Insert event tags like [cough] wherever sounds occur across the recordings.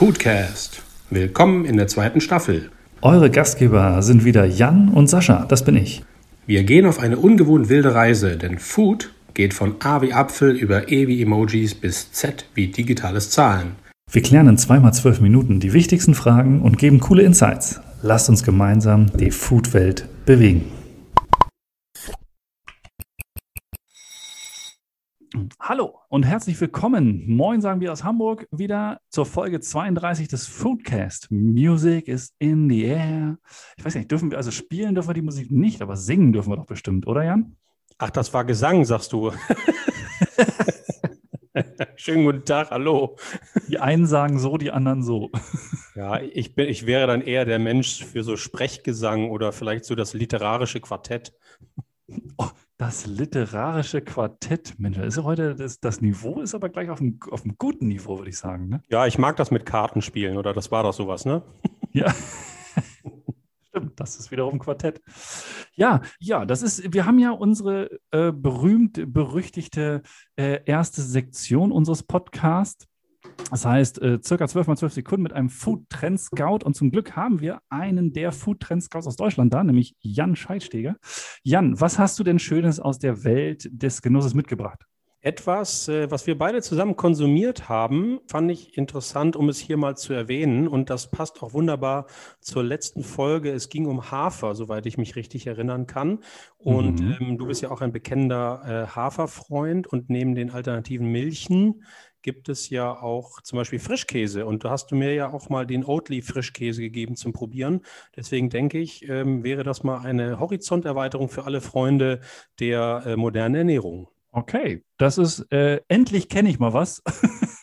Foodcast. Willkommen in der zweiten Staffel. Eure Gastgeber sind wieder Jan und Sascha, das bin ich. Wir gehen auf eine ungewohnt wilde Reise, denn Food geht von A wie Apfel über E wie Emojis bis Z wie digitales Zahlen. Wir klären in zweimal zwölf Minuten die wichtigsten Fragen und geben coole Insights. Lasst uns gemeinsam die Foodwelt bewegen. Hallo und herzlich willkommen. Moin sagen wir aus Hamburg wieder zur Folge 32 des Foodcast. Music is in the air. Ich weiß nicht, dürfen wir, also spielen dürfen wir die Musik nicht, aber singen dürfen wir doch bestimmt, oder Jan? Ach, das war Gesang, sagst du. [laughs] Schönen guten Tag, hallo. Die einen sagen so, die anderen so. Ja, ich, bin, ich wäre dann eher der Mensch für so Sprechgesang oder vielleicht so das literarische Quartett. Oh, das literarische Quartett, Mensch, ist heute das, das Niveau ist aber gleich auf einem, auf einem guten Niveau, würde ich sagen. Ne? Ja, ich mag das mit Kartenspielen oder das war doch sowas, ne? [laughs] Ja. Stimmt, das ist wiederum Quartett. Ja, ja, das ist, wir haben ja unsere äh, berühmt berüchtigte äh, erste Sektion unseres Podcasts. Das heißt, äh, circa 12 mal 12 Sekunden mit einem Food Trend Scout. Und zum Glück haben wir einen der Food Trend Scouts aus Deutschland da, nämlich Jan Scheidsteger. Jan, was hast du denn Schönes aus der Welt des Genusses mitgebracht? Etwas, äh, was wir beide zusammen konsumiert haben, fand ich interessant, um es hier mal zu erwähnen. Und das passt auch wunderbar zur letzten Folge. Es ging um Hafer, soweit ich mich richtig erinnern kann. Und mhm. ähm, du bist ja auch ein bekennender äh, Haferfreund. Und neben den alternativen Milchen gibt es ja auch zum Beispiel Frischkäse. Und da hast du mir ja auch mal den Oatly Frischkäse gegeben zum Probieren. Deswegen denke ich, ähm, wäre das mal eine Horizonterweiterung für alle Freunde der äh, modernen Ernährung. Okay, das ist, äh, endlich kenne ich mal was. [laughs]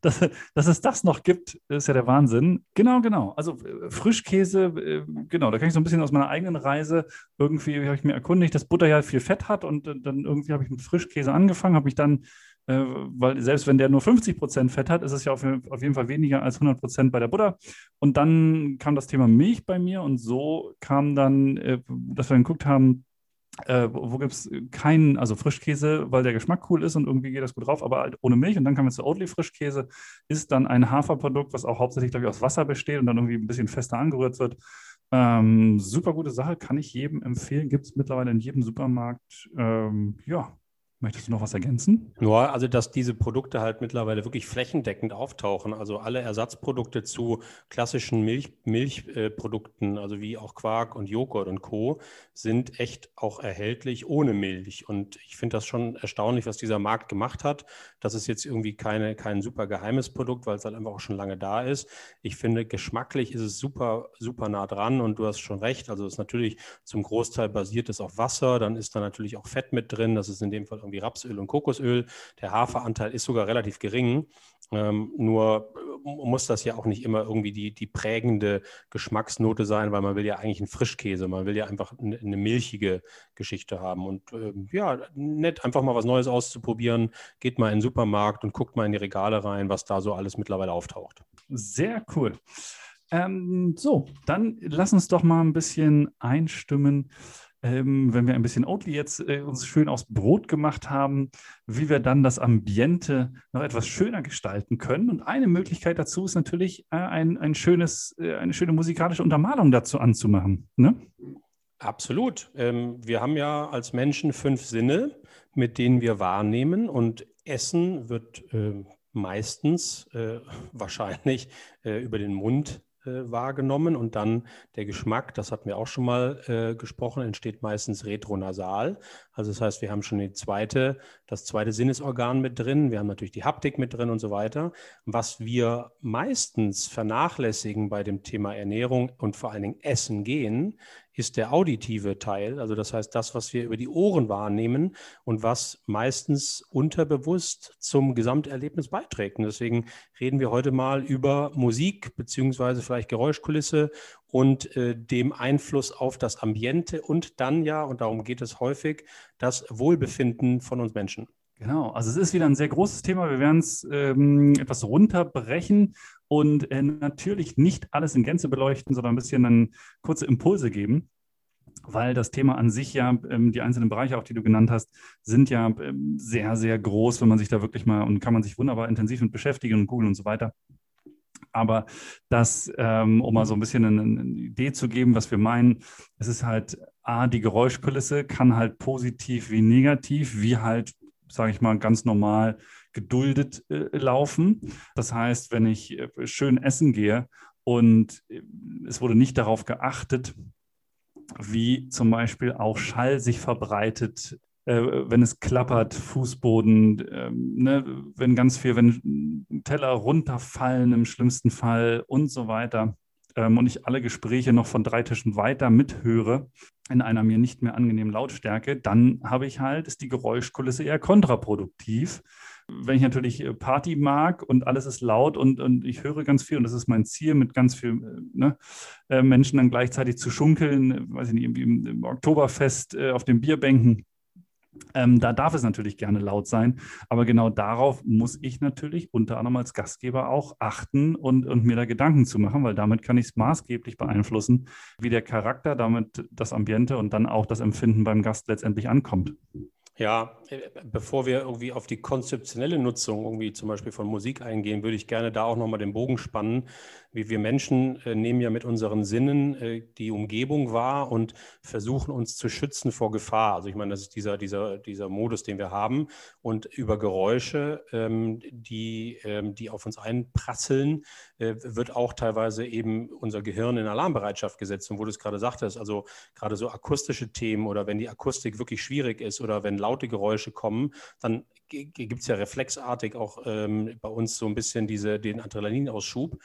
dass, dass, es das noch gibt, ist ja der Wahnsinn. Genau, genau. Also äh, Frischkäse, äh, genau, da kann ich so ein bisschen aus meiner eigenen Reise irgendwie, habe ich mir erkundigt, dass Butter ja viel Fett hat und äh, dann irgendwie habe ich mit Frischkäse angefangen, habe ich dann äh, weil selbst wenn der nur 50 Prozent Fett hat, ist es ja auf, auf, jeden Fall weniger als 100 Prozent bei der Butter. Und dann kam das Thema Milch bei mir und so kam dann, äh, dass wir dann geguckt haben, äh, wo gibt es keinen, also Frischkäse, weil der Geschmack cool ist und irgendwie geht das gut drauf, aber halt ohne Milch. Und dann kam jetzt zu Oatly Frischkäse, ist dann ein Haferprodukt, was auch hauptsächlich, glaube ich, aus Wasser besteht und dann irgendwie ein bisschen fester angerührt wird. Ähm, super gute Sache, kann ich jedem empfehlen, gibt es mittlerweile in jedem Supermarkt. Ähm, ja, Möchtest du noch was ergänzen? Nur, also dass diese Produkte halt mittlerweile wirklich flächendeckend auftauchen. Also alle Ersatzprodukte zu klassischen Milch, Milchprodukten, äh, also wie auch Quark und Joghurt und Co., sind echt auch erhältlich ohne Milch. Und ich finde das schon erstaunlich, was dieser Markt gemacht hat. Das ist jetzt irgendwie keine, kein super geheimes Produkt, weil es halt einfach auch schon lange da ist. Ich finde, geschmacklich ist es super, super nah dran und du hast schon recht. Also es ist natürlich zum Großteil basiert es auf Wasser, dann ist da natürlich auch Fett mit drin. Das ist in dem Fall irgendwie Rapsöl und Kokosöl. Der Haferanteil ist sogar relativ gering. Ähm, nur äh, muss das ja auch nicht immer irgendwie die, die prägende Geschmacksnote sein, weil man will ja eigentlich einen Frischkäse, man will ja einfach eine, milchige Geschichte haben. Und äh, ja, nett, einfach mal was Neues auszuprobieren. Geht mal in den Supermarkt und guckt mal in die Regale rein, was da so alles mittlerweile auftaucht. Sehr cool. Ähm, so, dann lass uns doch mal ein bisschen einstimmen ähm, wenn wir ein bisschen Oatly jetzt äh, uns schön aufs Brot gemacht haben, wie wir dann das Ambiente noch etwas schöner gestalten können. Und eine Möglichkeit dazu ist natürlich, äh, ein, ein schönes, äh, eine schöne musikalische Untermalung dazu anzumachen. Ne? Absolut. Ähm, wir haben ja als Menschen fünf Sinne, mit denen wir wahrnehmen und Essen wird äh, meistens äh, [laughs] wahrscheinlich äh, über den Mund äh, wahrgenommen und dann der Geschmack, das hatten wir auch schon mal äh, gesprochen, entsteht meistens retronasal. Also das heißt, wir haben schon die zweite, das zweite Sinnesorgan mit drin, wir haben natürlich die Haptik mit drin und so weiter. Was wir meistens vernachlässigen bei dem Thema Ernährung und vor allen Dingen Essen gehen, ist der auditive Teil, also das heißt das, was wir über die Ohren wahrnehmen und was meistens unterbewusst zum Gesamterlebnis beiträgt. Und deswegen reden wir heute mal über Musik beziehungsweise vielleicht Geräuschkulisse und äh, dem Einfluss auf das Ambiente und dann ja, und darum geht es häufig, das Wohlbefinden von uns Menschen. Genau, also es ist wieder ein sehr großes Thema. Wir werden es ähm, etwas runterbrechen und äh, natürlich nicht alles in Gänze beleuchten, sondern ein bisschen dann kurze Impulse geben. weil das Thema an sich ja, ähm, die einzelnen Bereiche, auch die du genannt hast, sind ja ähm, sehr, sehr groß, wenn man sich da wirklich mal und kann man sich wunderbar intensiv mit beschäftigen und googeln und so weiter. Aber das, ähm, um mal so ein bisschen eine, eine, Idee zu geben, was wir meinen, es ist halt, A, die Geräuschkulisse kann halt positiv wie negativ, wie halt, sage ich mal, ganz normal geduldet äh, laufen. Das heißt, wenn ich äh, schön essen gehe und äh, es wurde nicht darauf geachtet, wie zum Beispiel auch Schall sich verbreitet, äh, wenn es klappert, Fußboden, äh, ne, wenn ganz viel, wenn Teller runterfallen im schlimmsten Fall und so weiter. Ähm, und ich alle Gespräche noch von drei Tischen weiter mithöre in einer mir nicht mehr angenehmen Lautstärke, dann habe ich halt, ist die Geräuschkulisse eher kontraproduktiv. Wenn ich natürlich äh, Party mag und alles ist laut und, und ich höre ganz viel und das ist mein Ziel, mit ganz vielen äh, ne, äh, Menschen dann gleichzeitig zu schunkeln, weiß ich nicht, im, im Oktoberfest auf den Bierbänken, ähm, da darf es natürlich gerne laut sein, aber genau darauf muss ich natürlich unter anderem als Gastgeber auch achten und, und mir da Gedanken zu machen, weil damit kann ich es maßgeblich beeinflussen, wie der Charakter, damit das Ambiente und dann auch das Empfinden beim Gast letztendlich ankommt. Ja, äh, bevor wir irgendwie auf die konzeptionelle Nutzung irgendwie zum Beispiel von Musik eingehen, würde ich gerne da auch nochmal den Bogen spannen. Wir Menschen äh, nehmen ja mit unseren Sinnen äh, die Umgebung wahr und versuchen uns zu schützen vor Gefahr. Also ich meine, das ist dieser, dieser, dieser Modus, den wir haben. Und über Geräusche, ähm, die, ähm, die auf uns einprasseln, äh, wird auch teilweise eben unser Gehirn in Alarmbereitschaft gesetzt. Und wo du es gerade sagtest, also gerade so akustische Themen oder wenn die Akustik wirklich schwierig ist oder wenn laute Geräusche kommen, dann gibt es ja reflexartig auch ähm, bei uns so ein bisschen diese, den Adrenalinausschub.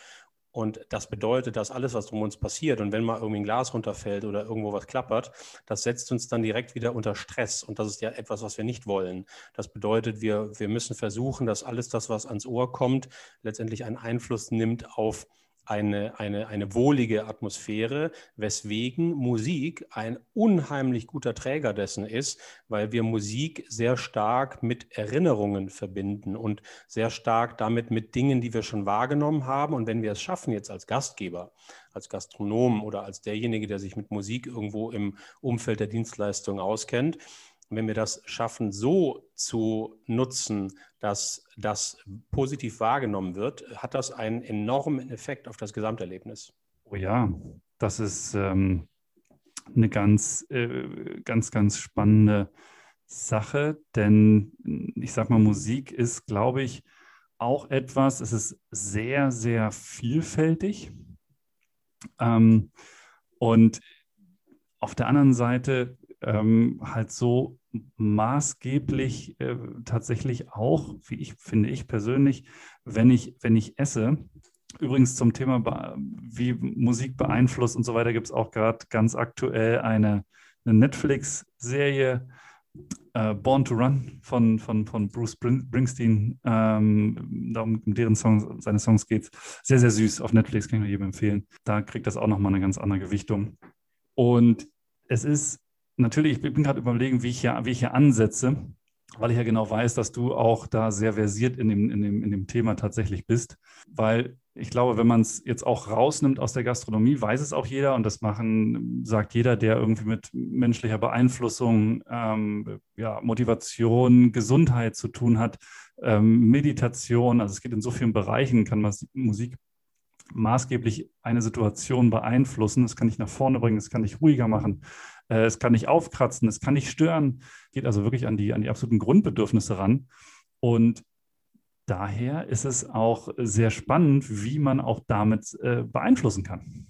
Und das bedeutet, dass alles, was um uns passiert und wenn mal irgendwie ein Glas runterfällt oder irgendwo was klappert, das setzt uns dann direkt wieder unter Stress. Und das ist ja etwas, was wir nicht wollen. Das bedeutet, wir, wir müssen versuchen, dass alles das, was ans Ohr kommt, letztendlich einen Einfluss nimmt auf eine, eine, eine wohlige Atmosphäre, weswegen Musik ein unheimlich guter Träger dessen ist, weil wir Musik sehr stark mit Erinnerungen verbinden und sehr stark damit mit Dingen, die wir schon wahrgenommen haben. Und wenn wir es schaffen, jetzt als Gastgeber, als Gastronom oder als derjenige, der sich mit Musik irgendwo im Umfeld der Dienstleistung auskennt, wenn wir das schaffen, so zu nutzen, dass das positiv wahrgenommen wird, hat das einen enormen Effekt auf das Gesamterlebnis. Oh ja, das ist ähm, eine ganz, äh, ganz, ganz spannende Sache, denn ich sag mal, Musik ist, glaube ich, auch etwas, es ist sehr, sehr vielfältig. Ähm, und auf der anderen Seite ähm, halt so maßgeblich äh, tatsächlich auch, wie ich finde ich persönlich, wenn ich, wenn ich esse. Übrigens zum Thema, wie Musik beeinflusst und so weiter, gibt es auch gerade ganz aktuell eine, eine Netflix-Serie, äh, Born to Run von, von, von Bruce Springsteen. Ähm, um deren Songs, seine Songs geht. Sehr, sehr süß. Auf Netflix kann ich jedem empfehlen. Da kriegt das auch nochmal eine ganz andere Gewichtung. Und es ist natürlich, ich bin gerade überlegen, wie ich, hier, wie ich hier ansetze, weil ich ja genau weiß, dass du auch da sehr versiert in dem, in dem, in dem Thema tatsächlich bist. Weil ich glaube, wenn man es jetzt auch rausnimmt aus der Gastronomie, weiß es auch jeder und das machen, sagt jeder, der irgendwie mit menschlicher Beeinflussung, ähm, ja, Motivation, Gesundheit zu tun hat, ähm, Meditation, also es geht in so vielen Bereichen, kann man Musik maßgeblich eine Situation beeinflussen. Es kann dich nach vorne bringen, es kann dich ruhiger machen, äh, es kann nicht aufkratzen, es kann nicht stören. Geht also wirklich an die, an die absoluten Grundbedürfnisse ran. Und daher ist es auch sehr spannend, wie man auch damit äh, beeinflussen kann.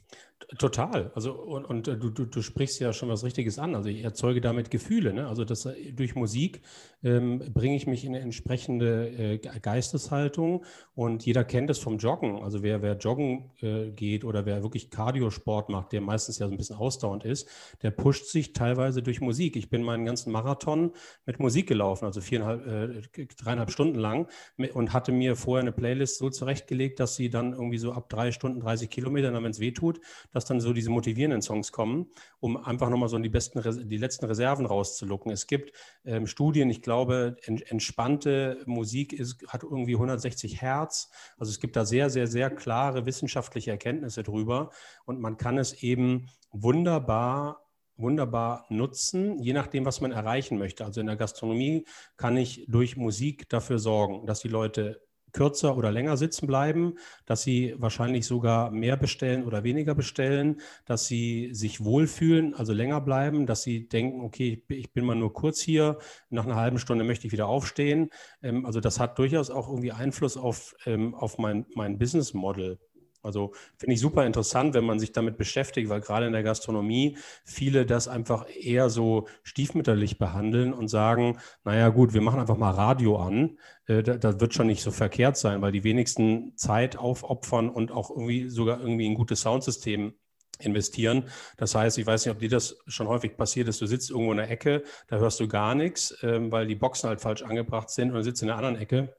Total. Also und, und äh, du, du, du, sprichst ja schon was Richtiges an. Also ich erzeuge damit Gefühle. Ne? Also das, äh, durch Musik ähm, bringe ich mich in eine entsprechende äh, Geisteshaltung und jeder kennt es vom Joggen. Also wer, wer joggen äh, geht oder wer wirklich Cardiosport macht, der meistens ja so ein bisschen ausdauernd ist, der pusht sich teilweise durch Musik. Ich bin meinen ganzen Marathon mit Musik gelaufen, also viereinhalb, äh, dreieinhalb Stunden lang und hatte mir vorher eine Playlist so zurechtgelegt, dass sie dann irgendwie so ab drei Stunden 30 Kilometer, wenn es weh tut, dass dann so diese motivierenden Songs kommen, um einfach nochmal so die besten, die letzten Reserven rauszulocken. Es gibt ähm, Studien, ich glaube, entspannte Musik ist, hat irgendwie 160 Hertz. Also es gibt da sehr, sehr, sehr klare wissenschaftliche Erkenntnisse drüber und man kann es eben wunderbar wunderbar nutzen, je nachdem, was man erreichen möchte. Also in der Gastronomie kann ich durch Musik dafür sorgen, dass die Leute kürzer oder länger sitzen bleiben, dass sie wahrscheinlich sogar mehr bestellen oder weniger bestellen, dass sie sich wohlfühlen, also länger bleiben, dass sie denken, okay, ich bin mal nur kurz hier, nach einer halben Stunde möchte ich wieder aufstehen. Ähm, also das hat durchaus auch irgendwie Einfluss auf, ähm, auf mein, mein Business Model. Also finde ich super interessant, wenn man sich damit beschäftigt, weil gerade in der Gastronomie viele das einfach eher so stiefmütterlich behandeln und sagen, naja gut, wir machen einfach mal Radio an. Äh, das wird schon nicht so verkehrt sein, weil die wenigsten Zeit aufopfern und auch irgendwie sogar irgendwie ein gutes Soundsystem investieren. Das heißt, ich weiß nicht, ob dir das schon häufig passiert ist, du sitzt irgendwo in der Ecke, da hörst du gar nichts, ähm, weil die Boxen halt falsch angebracht sind und sitzt in der anderen Ecke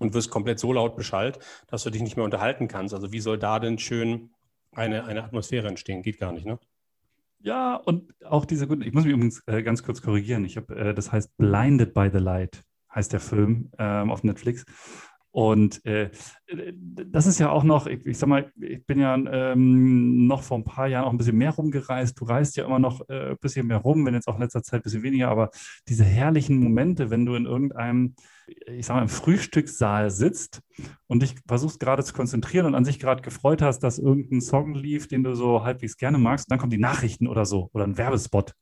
und wirst komplett so laut beschallt, dass du dich nicht mehr unterhalten kannst. Also wie soll da denn schön eine, eine Atmosphäre entstehen? Geht gar nicht, ne? Ja, und auch diese guten, ich muss mich übrigens äh, ganz kurz korrigieren. Ich habe, äh, das heißt Blinded by the Light, heißt der Film ähm, auf Netflix. Und äh, das ist ja auch noch, ich, ich, sag mal, ich bin ja ähm, noch vor ein paar Jahren auch ein bisschen mehr rumgereist. Du reist ja immer noch äh, ein bisschen mehr rum, wenn jetzt auch in letzter Zeit ein bisschen weniger, aber diese herrlichen Momente, wenn du in irgendeinem, ich sag mal, im Frühstückssaal sitzt und dich versuchst gerade zu konzentrieren und an sich gerade gefreut hast, dass irgendein Song lief, den du so halbwegs gerne magst, dann kommen die Nachrichten oder so oder ein Werbespot.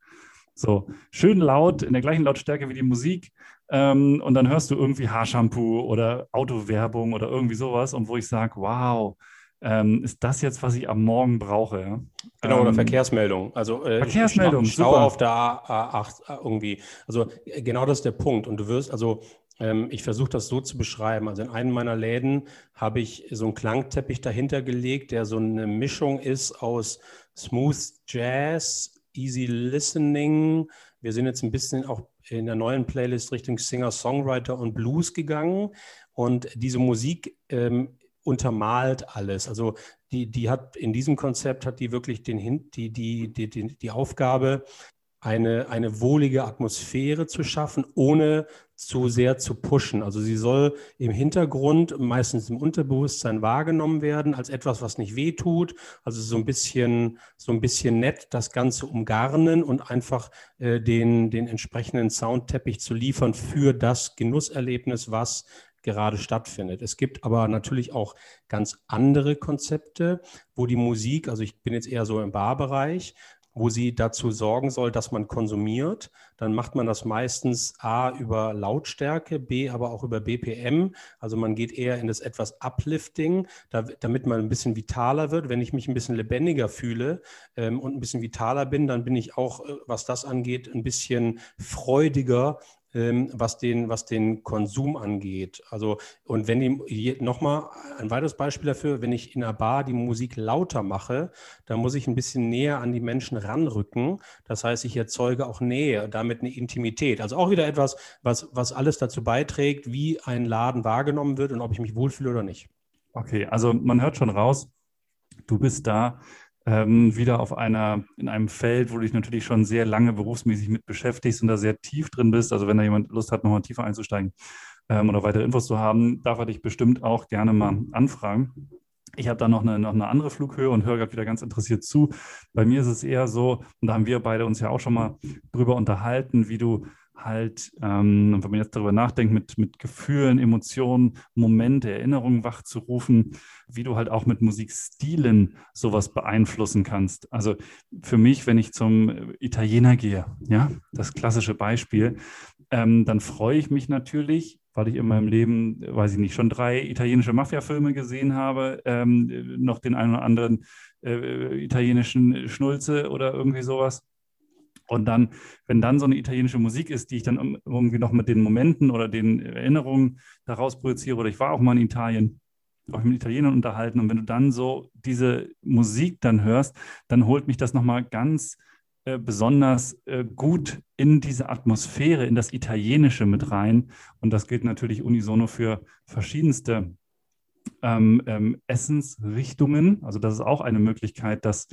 So, schön laut, in der gleichen Lautstärke wie die Musik. Ähm, und dann hörst du irgendwie Haarshampoo oder Autowerbung oder irgendwie sowas. Und wo ich sage, wow, ähm, ist das jetzt, was ich am Morgen brauche? Ja? Genau, oder ähm, Verkehrsmeldung. Also äh, Verkehrsmeldung, Stau, Stau auf der A8 irgendwie. Also äh, genau das ist der Punkt. Und du wirst, also ähm, ich versuche das so zu beschreiben. Also in einem meiner Läden habe ich so einen Klangteppich dahinter gelegt, der so eine Mischung ist aus Smooth Jazz, Easy Listening. Wir sind jetzt ein bisschen auch in der neuen Playlist Richtung Singer-Songwriter und Blues gegangen. Und diese Musik ähm, untermalt alles. Also die, die hat in diesem Konzept hat die wirklich den, die, die, die, die, die Aufgabe, eine, eine wohlige Atmosphäre zu schaffen, ohne zu sehr zu pushen. Also sie soll im Hintergrund, meistens im Unterbewusstsein wahrgenommen werden als etwas, was nicht wehtut. Also so ein bisschen, so ein bisschen nett das Ganze umgarnen und einfach äh, den, den entsprechenden Soundteppich zu liefern für das Genusserlebnis, was gerade stattfindet. Es gibt aber natürlich auch ganz andere Konzepte, wo die Musik, also ich bin jetzt eher so im Barbereich, wo sie dazu sorgen soll, dass man konsumiert. Dann macht man das meistens A über Lautstärke, B aber auch über BPM. Also man geht eher in das etwas Uplifting, da, damit man ein bisschen vitaler wird. Wenn ich mich ein bisschen lebendiger fühle ähm, und ein bisschen vitaler bin, dann bin ich auch, äh, was das angeht, ein bisschen freudiger was, den, was den Konsum angeht. Also, und wenn die, nochmal ein weiteres Beispiel dafür, wenn ich in einer Bar die Musik lauter mache, dann muss ich ein bisschen näher an die Menschen ranrücken. Das heißt, ich erzeuge auch Nähe, damit eine Intimität. Also auch wieder etwas, was, was alles dazu beiträgt, wie ein Laden wahrgenommen wird und ob ich mich wohlfühle oder nicht. Okay, also man hört schon raus, du bist da ähm, wieder auf einer, in einem Feld, wo du dich natürlich schon sehr lange berufsmäßig mit beschäftigst und da sehr tief drin bist. Also wenn da jemand Lust hat, nochmal tiefer einzusteigen ähm, oder weitere Infos zu haben, darf er dich bestimmt auch gerne mal anfragen. Ich habe da noch eine, noch eine andere Flughöhe und höre gerade wieder ganz interessiert zu. Bei mir ist es eher so, und da haben wir beide uns ja auch schon mal drüber unterhalten, wie du halt, ähm, wenn man jetzt darüber nachdenkt, mit, mit Gefühlen, Emotionen, Momente, Erinnerungen wachzurufen, wie du halt auch mit Musikstilen sowas beeinflussen kannst. Also für mich, wenn ich zum Italiener gehe, ja, das klassische Beispiel, ähm, dann freue ich mich natürlich, weil ich in meinem Leben, weiß ich nicht, schon drei italienische Mafia-Filme gesehen habe, ähm, noch den einen oder anderen äh, italienischen Schnulze oder irgendwie sowas und dann, wenn dann so eine italienische Musik ist, die ich dann irgendwie noch mit den Momenten oder den Erinnerungen daraus projiziere, oder ich war auch mal in Italien, auch mit Italienern unterhalten, und wenn du dann so diese Musik dann hörst, dann holt mich das nochmal ganz äh, besonders äh, gut in diese Atmosphäre, in das Italienische mit rein. Und das gilt natürlich unisono für verschiedenste ähm, ähm, Essensrichtungen. Also das ist auch eine Möglichkeit, dass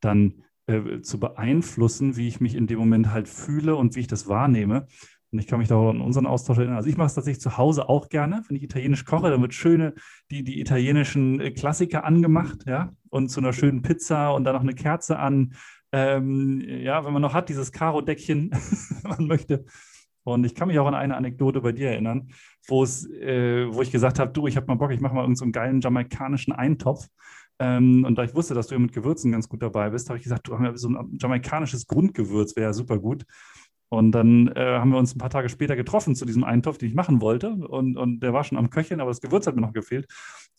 dann äh, zu beeinflussen, wie ich mich in dem Moment halt fühle und wie ich das wahrnehme. Und ich kann mich da auch an unseren Austausch erinnern. Also ich mache es tatsächlich zu Hause auch gerne. Wenn ich italienisch koche, dann wird schöne, die, die italienischen äh, Klassiker angemacht, ja, und zu einer schönen Pizza und dann noch eine Kerze an. Ähm, ja, wenn man noch hat, dieses Karo-Deckchen, [laughs] wenn man möchte. Und ich kann mich auch an eine Anekdote bei dir erinnern, wo äh, wo ich gesagt habe, du, ich habe mal Bock, ich mache mal irgendeinen so geilen jamaikanischen Eintopf. Ähm, und da ich wusste, dass du mit Gewürzen ganz gut dabei bist, habe ich gesagt, du hast ja so ein jamaikanisches Grundgewürz, wäre ja super gut. Und dann äh, haben wir uns ein paar Tage später getroffen zu diesem Eintopf, den ich machen wollte. Und, und der war schon am Köcheln, aber das Gewürz hat mir noch gefehlt.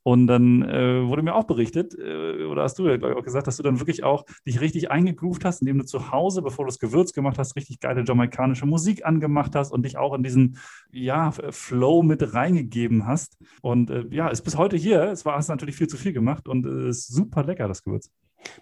Und dann äh, wurde mir auch berichtet, äh, oder hast du ja auch gesagt, dass du dann wirklich auch dich richtig eingegroovt hast, indem du zu Hause, bevor du das Gewürz gemacht hast, richtig geile jamaikanische Musik angemacht hast und dich auch in diesen ja, Flow mit reingegeben hast. Und äh, ja, ist bis heute hier. Es war hast natürlich viel zu viel gemacht und es äh, ist super lecker, das Gewürz.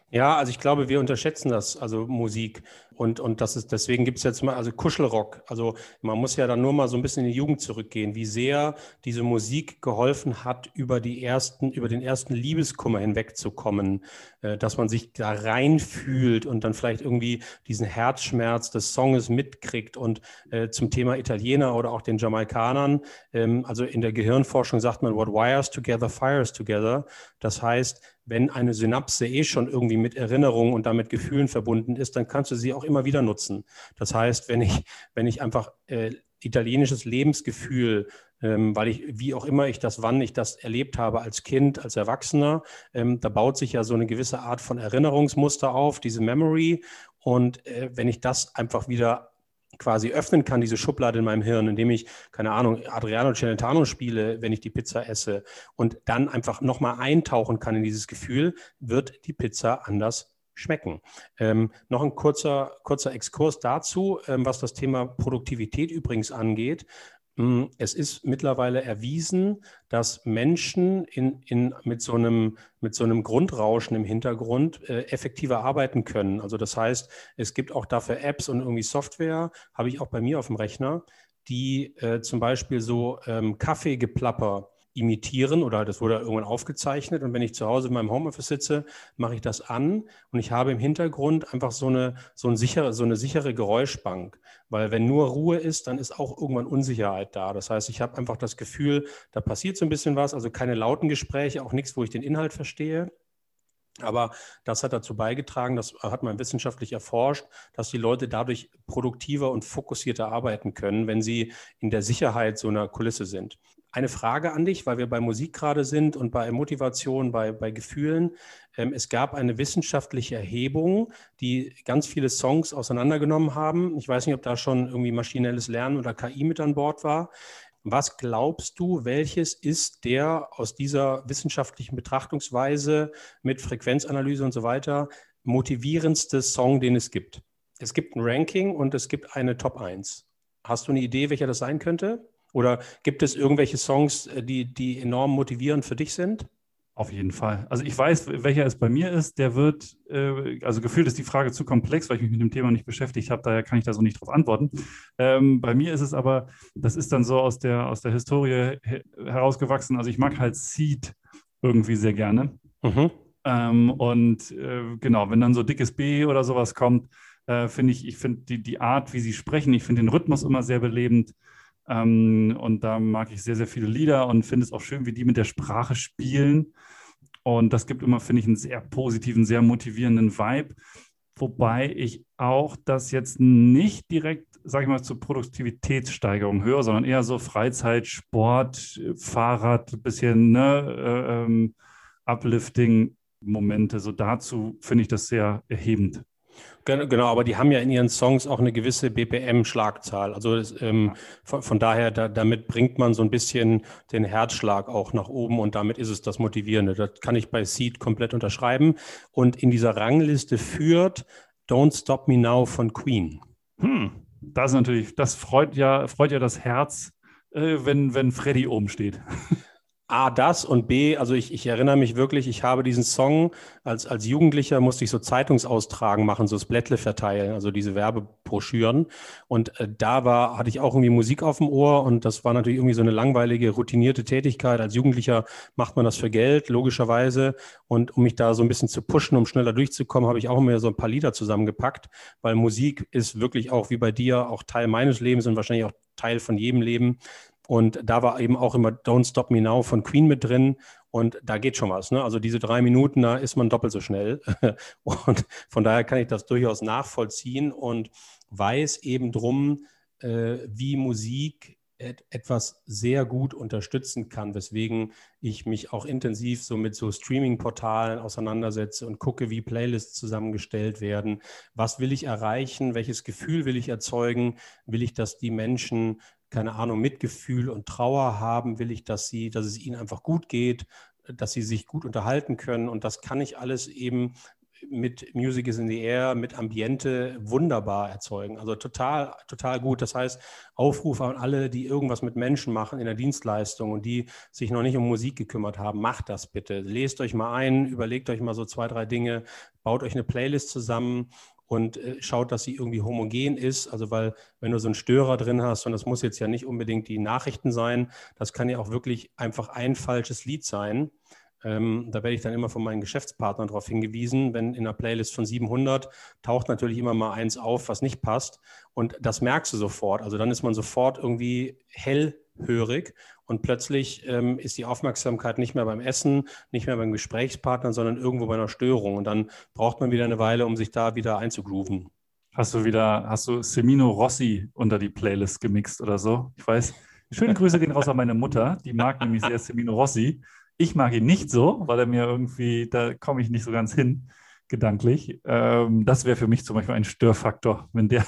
Ja, also ich glaube, wir unterschätzen das, also Musik. Und, und das ist, deswegen gibt es jetzt mal, also Kuschelrock. Also man muss ja dann nur mal so ein bisschen in die Jugend zurückgehen, wie sehr diese Musik geholfen hat, über die ersten, über den ersten Liebeskummer hinwegzukommen, äh, dass man sich da reinfühlt und dann vielleicht irgendwie diesen Herzschmerz des Songes mitkriegt. Und äh, zum Thema Italiener oder auch den Jamaikanern, ähm, also in der Gehirnforschung sagt man, what wires together fires together. Das heißt, wenn eine Synapse eh schon irgendwie mit Erinnerungen und damit Gefühlen verbunden ist, dann kannst du sie auch immer wieder nutzen. Das heißt, wenn ich, wenn ich einfach äh, italienisches Lebensgefühl, ähm, weil ich, wie auch immer ich das, wann ich das erlebt habe als Kind, als Erwachsener, ähm, da baut sich ja so eine gewisse Art von Erinnerungsmuster auf, diese Memory. Und äh, wenn ich das einfach wieder quasi öffnen kann, diese Schublade in meinem Hirn, indem ich, keine Ahnung, Adriano Celentano spiele, wenn ich die Pizza esse und dann einfach nochmal eintauchen kann in dieses Gefühl, wird die Pizza anders schmecken. Ähm, noch ein kurzer, kurzer Exkurs dazu, ähm, was das Thema Produktivität übrigens angeht. Hm, es ist mittlerweile erwiesen, dass Menschen in, in, mit, so einem, mit so einem Grundrauschen im Hintergrund äh, effektiver arbeiten können. Also das heißt, es gibt auch dafür Apps und irgendwie Software, habe ich auch bei mir auf dem Rechner, die äh, zum Beispiel so ähm, Kaffeegeplapper imitieren oder das wurde irgendwann aufgezeichnet. Und wenn ich zu Hause in meinem Homeoffice sitze, mache ich das an und ich habe im Hintergrund einfach so eine, so, ein sichere, so eine sichere Geräuschbank. Weil wenn nur Ruhe ist, dann ist auch irgendwann Unsicherheit da. Das heißt, ich habe einfach das Gefühl, da passiert so ein bisschen was, also keine lauten Gespräche, auch nichts, wo ich den Inhalt verstehe. Aber das hat dazu beigetragen, das hat man wissenschaftlich erforscht, dass die Leute dadurch produktiver und fokussierter arbeiten können, wenn sie in der Sicherheit so einer Kulisse sind. Eine Frage an dich, weil wir bei Musik gerade sind und bei Motivation, bei, bei Gefühlen. Ähm, es gab eine wissenschaftliche Erhebung, die ganz viele Songs auseinandergenommen haben. Ich weiß nicht, ob da schon irgendwie maschinelles Lernen oder KI mit an Bord war. Was glaubst du, welches ist der aus dieser wissenschaftlichen Betrachtungsweise mit Frequenzanalyse und so weiter motivierendste Song, den es gibt? Es gibt ein Ranking und es gibt eine Top 1. Hast du eine Idee, welcher das sein könnte? Oder gibt es irgendwelche Songs, äh, die, die enorm motivierend für dich sind? Auf jeden Fall. Also ich weiß, welcher es bei mir ist. Der wird, äh, also gefühlt ist die Frage zu komplex, weil ich mich mit dem Thema nicht beschäftigt habe. Daher kann ich da so nicht drauf antworten. Ähm, bei mir ist es aber, das ist dann so aus der, aus der Historie herausgewachsen. Also ich mag halt Seed irgendwie sehr gerne. Mhm. Ähm, und äh, genau, wenn dann so dickes B oder sowas kommt, äh, finde ich, ich finde die, die Art, wie sie sprechen, ich finde den Rhythmus immer sehr belebend. Ähm, und da mag ich sehr, sehr viele Lieder und finde es auch schön, wie die mit der Sprache spielen. Und das gibt immer, finde ich, einen sehr positiven, sehr motivierenden Vibe. Wobei ich auch das jetzt nicht direkt, sage ich mal, zur Produktivitätssteigerung höre, sondern eher so Freizeit, Sport, Fahrrad, ein bisschen ne, äh, ähm, Uplifting-Momente. So dazu finde ich das sehr erhebend. Genau, aber die haben ja in ihren Songs auch eine gewisse BPM-Schlagzahl. Also das, ähm, von, von, daher, da, damit bringt man so ein bisschen den Herzschlag auch nach oben und damit ist es das Motivierende. Das kann ich bei Seed komplett unterschreiben. Und in dieser Rangliste führt Don't Stop Me Now von Queen. Hm, das ist natürlich, das freut ja, freut ja das Herz, äh, wenn, wenn Freddy oben steht. [laughs] A, das und B, also ich, ich erinnere mich wirklich, ich habe diesen Song als, als Jugendlicher musste ich so Zeitungsaustragen machen, so Splättle verteilen, also diese Werbebroschüren. Und äh, da war, hatte ich auch irgendwie Musik auf dem Ohr und das war natürlich irgendwie so eine langweilige, routinierte Tätigkeit. Als Jugendlicher macht man das für Geld, logischerweise. Und um mich da so ein bisschen zu pushen, um schneller durchzukommen, habe ich auch immer so ein paar Lieder zusammengepackt, weil Musik ist wirklich auch wie bei dir auch Teil meines Lebens und wahrscheinlich auch Teil von jedem Leben. Und da war eben auch immer Don't Stop Me Now von Queen mit drin. Und da geht schon was. Ne? Also diese drei Minuten, da ist man doppelt so schnell. [laughs] Und von daher kann ich das durchaus nachvollziehen und weiß eben drum, äh, wie Musik etwas sehr gut unterstützen kann, weswegen ich mich auch intensiv so mit so Streaming-Portalen auseinandersetze und gucke, wie Playlists zusammengestellt werden. Was will ich erreichen? Welches Gefühl will ich erzeugen? Will ich, dass die Menschen, keine Ahnung, Mitgefühl und Trauer haben? Will ich, dass sie, dass es ihnen einfach gut geht? dass sie sich gut unterhalten können. Und das kann ich alles eben mit Music is in the Air, mit Ambiente wunderbar erzeugen. Also total, total gut. Das heißt, Aufruf an alle, die irgendwas mit Menschen machen in der Dienstleistung und die sich noch nicht um Musik gekümmert haben, macht das bitte. Lest euch mal ein, überlegt euch mal so zwei, drei Dinge, baut euch eine Playlist zusammen und äh, schaut, dass sie irgendwie homogen ist. Also weil wenn du so einen Störer drin hast, und das muss jetzt ja nicht unbedingt die Nachrichten sein, das kann ja auch wirklich einfach ein falsches Lied sein. Ähm, da werde ich dann immer von meinen Geschäftspartnern darauf hingewiesen, wenn in einer Playlist von 700 taucht natürlich immer mal eins auf, was nicht passt. Und das merkst du sofort. Also dann ist man sofort irgendwie hellhörig und plötzlich ähm, ist die Aufmerksamkeit nicht mehr beim Essen, nicht mehr beim Gesprächspartner, sondern irgendwo bei einer Störung. Und dann braucht man wieder eine Weile, um sich da wieder einzugrooven. Hast du wieder, hast du Semino Rossi unter die Playlist gemixt oder so? Ich weiß. Schöne Grüße gehen raus an meine Mutter, die mag nämlich sehr Semino Rossi. Ich mag ihn nicht so, weil er mir irgendwie, da komme ich nicht so ganz hin, gedanklich. Ähm, das wäre für mich zum Beispiel ein Störfaktor, wenn der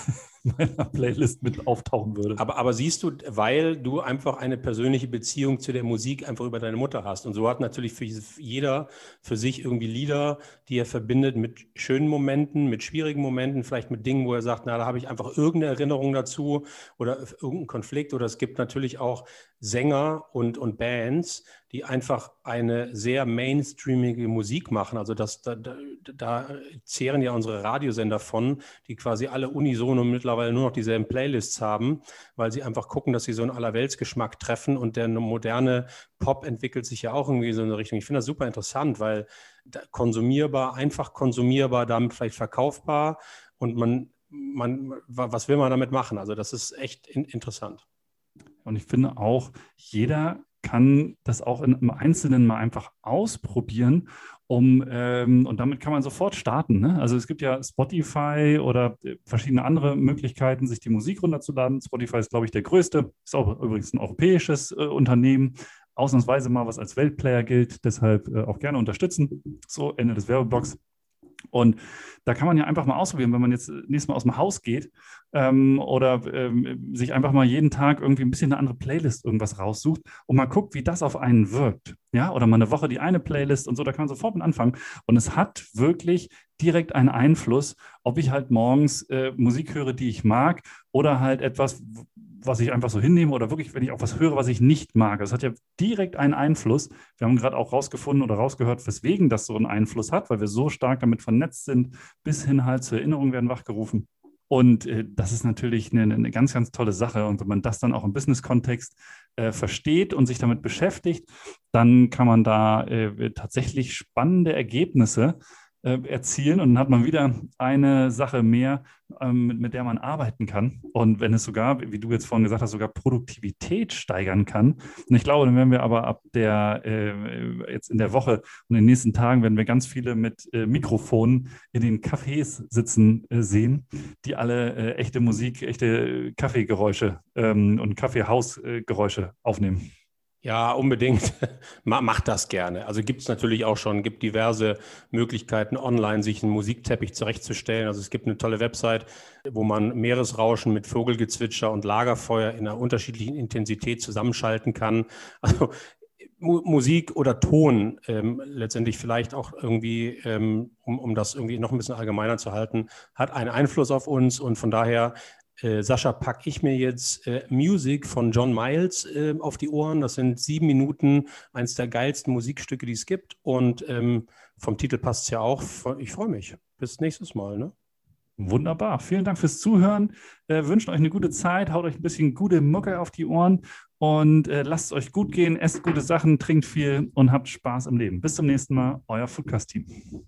meiner Playlist mit auftauchen würde. Aber, aber siehst du, weil du einfach eine persönliche Beziehung zu der Musik einfach über deine Mutter hast. Und so hat natürlich für jeder für sich irgendwie Lieder, die er verbindet mit schönen Momenten, mit schwierigen Momenten, vielleicht mit Dingen, wo er sagt, na, da habe ich einfach irgendeine Erinnerung dazu oder irgendeinen Konflikt. Oder es gibt natürlich auch Sänger und, und Bands, die einfach eine sehr mainstreamige Musik machen. Also das, da, da, da zehren ja unsere Radiosender von, die quasi alle unisono mittlerweile nur noch dieselben Playlists haben, weil sie einfach gucken, dass sie so einen Allerweltsgeschmack treffen und der moderne Pop entwickelt sich ja auch irgendwie so in eine Richtung. Ich finde das super interessant, weil konsumierbar, einfach konsumierbar, damit vielleicht verkaufbar und man, man, was will man damit machen? Also das ist echt in, interessant. Und ich finde auch, jeder kann das auch in, im Einzelnen mal einfach ausprobieren, um ähm, und damit kann man sofort starten. Ne? Also es gibt ja Spotify oder äh, verschiedene andere Möglichkeiten, sich die Musik runterzuladen. Spotify ist, glaube ich, der größte, ist auch übrigens ein europäisches äh, Unternehmen, ausnahmsweise mal was als Weltplayer gilt, deshalb äh, auch gerne unterstützen. So, Ende des Werbeblocks. Und da kann man ja einfach mal ausprobieren, wenn man jetzt nächstes Mal aus dem Haus geht ähm, oder ähm, sich einfach mal jeden Tag irgendwie ein bisschen eine andere Playlist irgendwas raussucht und mal guckt, wie das auf einen wirkt. Ja, oder mal eine Woche die eine Playlist und so, da kann man sofort mit anfangen. Und es hat wirklich direkt einen Einfluss, ob ich halt morgens äh, Musik höre, die ich mag oder halt etwas, was ich einfach so hinnehme oder wirklich, wenn ich auch was höre, was ich nicht mag. Das hat ja direkt einen Einfluss. Wir haben gerade auch rausgefunden oder rausgehört, weswegen das so einen Einfluss hat, weil wir so stark damit vernetzt sind, bis hin halt zur Erinnerung werden wachgerufen. Und äh, das ist natürlich eine, eine, ganz, ganz tolle Sache. Und wenn man das dann auch im Business-Kontext äh, versteht und sich damit beschäftigt, dann kann man da äh, tatsächlich spannende Ergebnisse erzielen und dann hat man wieder eine Sache mehr, ähm, mit, mit, der man arbeiten kann. Und wenn es sogar, wie du jetzt vorhin gesagt hast, sogar Produktivität steigern kann. Und ich glaube, dann werden wir aber ab der, äh, jetzt in der Woche und in den nächsten Tagen werden wir ganz viele mit äh, Mikrofonen in den Cafés sitzen äh, sehen, die alle äh, echte Musik, echte Kaffeegeräusche ähm, und Kaffeehausgeräusche aufnehmen. Ja, unbedingt. [laughs] Macht das gerne. Also gibt es natürlich auch schon, gibt diverse Möglichkeiten online, sich einen Musikteppich zurechtzustellen. Also es gibt eine tolle Website, wo man Meeresrauschen mit Vogelgezwitscher und Lagerfeuer in einer unterschiedlichen Intensität zusammenschalten kann. [laughs] Also Musik oder Ton ähm, letztendlich vielleicht auch irgendwie, ähm, um, um das irgendwie noch ein bisschen allgemeiner zu halten, hat einen Einfluss auf uns und von daher äh, Sascha, packe ich mir jetzt äh, Music von John Miles äh, auf die Ohren. Das sind sieben Minuten, eins der geilsten Musikstücke, die es gibt. Und ähm, vom Titel passt es ja auch. Ich freue mich. Bis nächstes Mal. Ne? Wunderbar. Vielen Dank fürs Zuhören. Äh, wünschen euch eine gute Zeit. Haut euch ein bisschen gute Mucke auf die Ohren und äh, lasst es euch gut gehen. Esst gute Sachen, trinkt viel und habt Spaß im Leben. Bis zum nächsten Mal. Euer Foodcast-Team.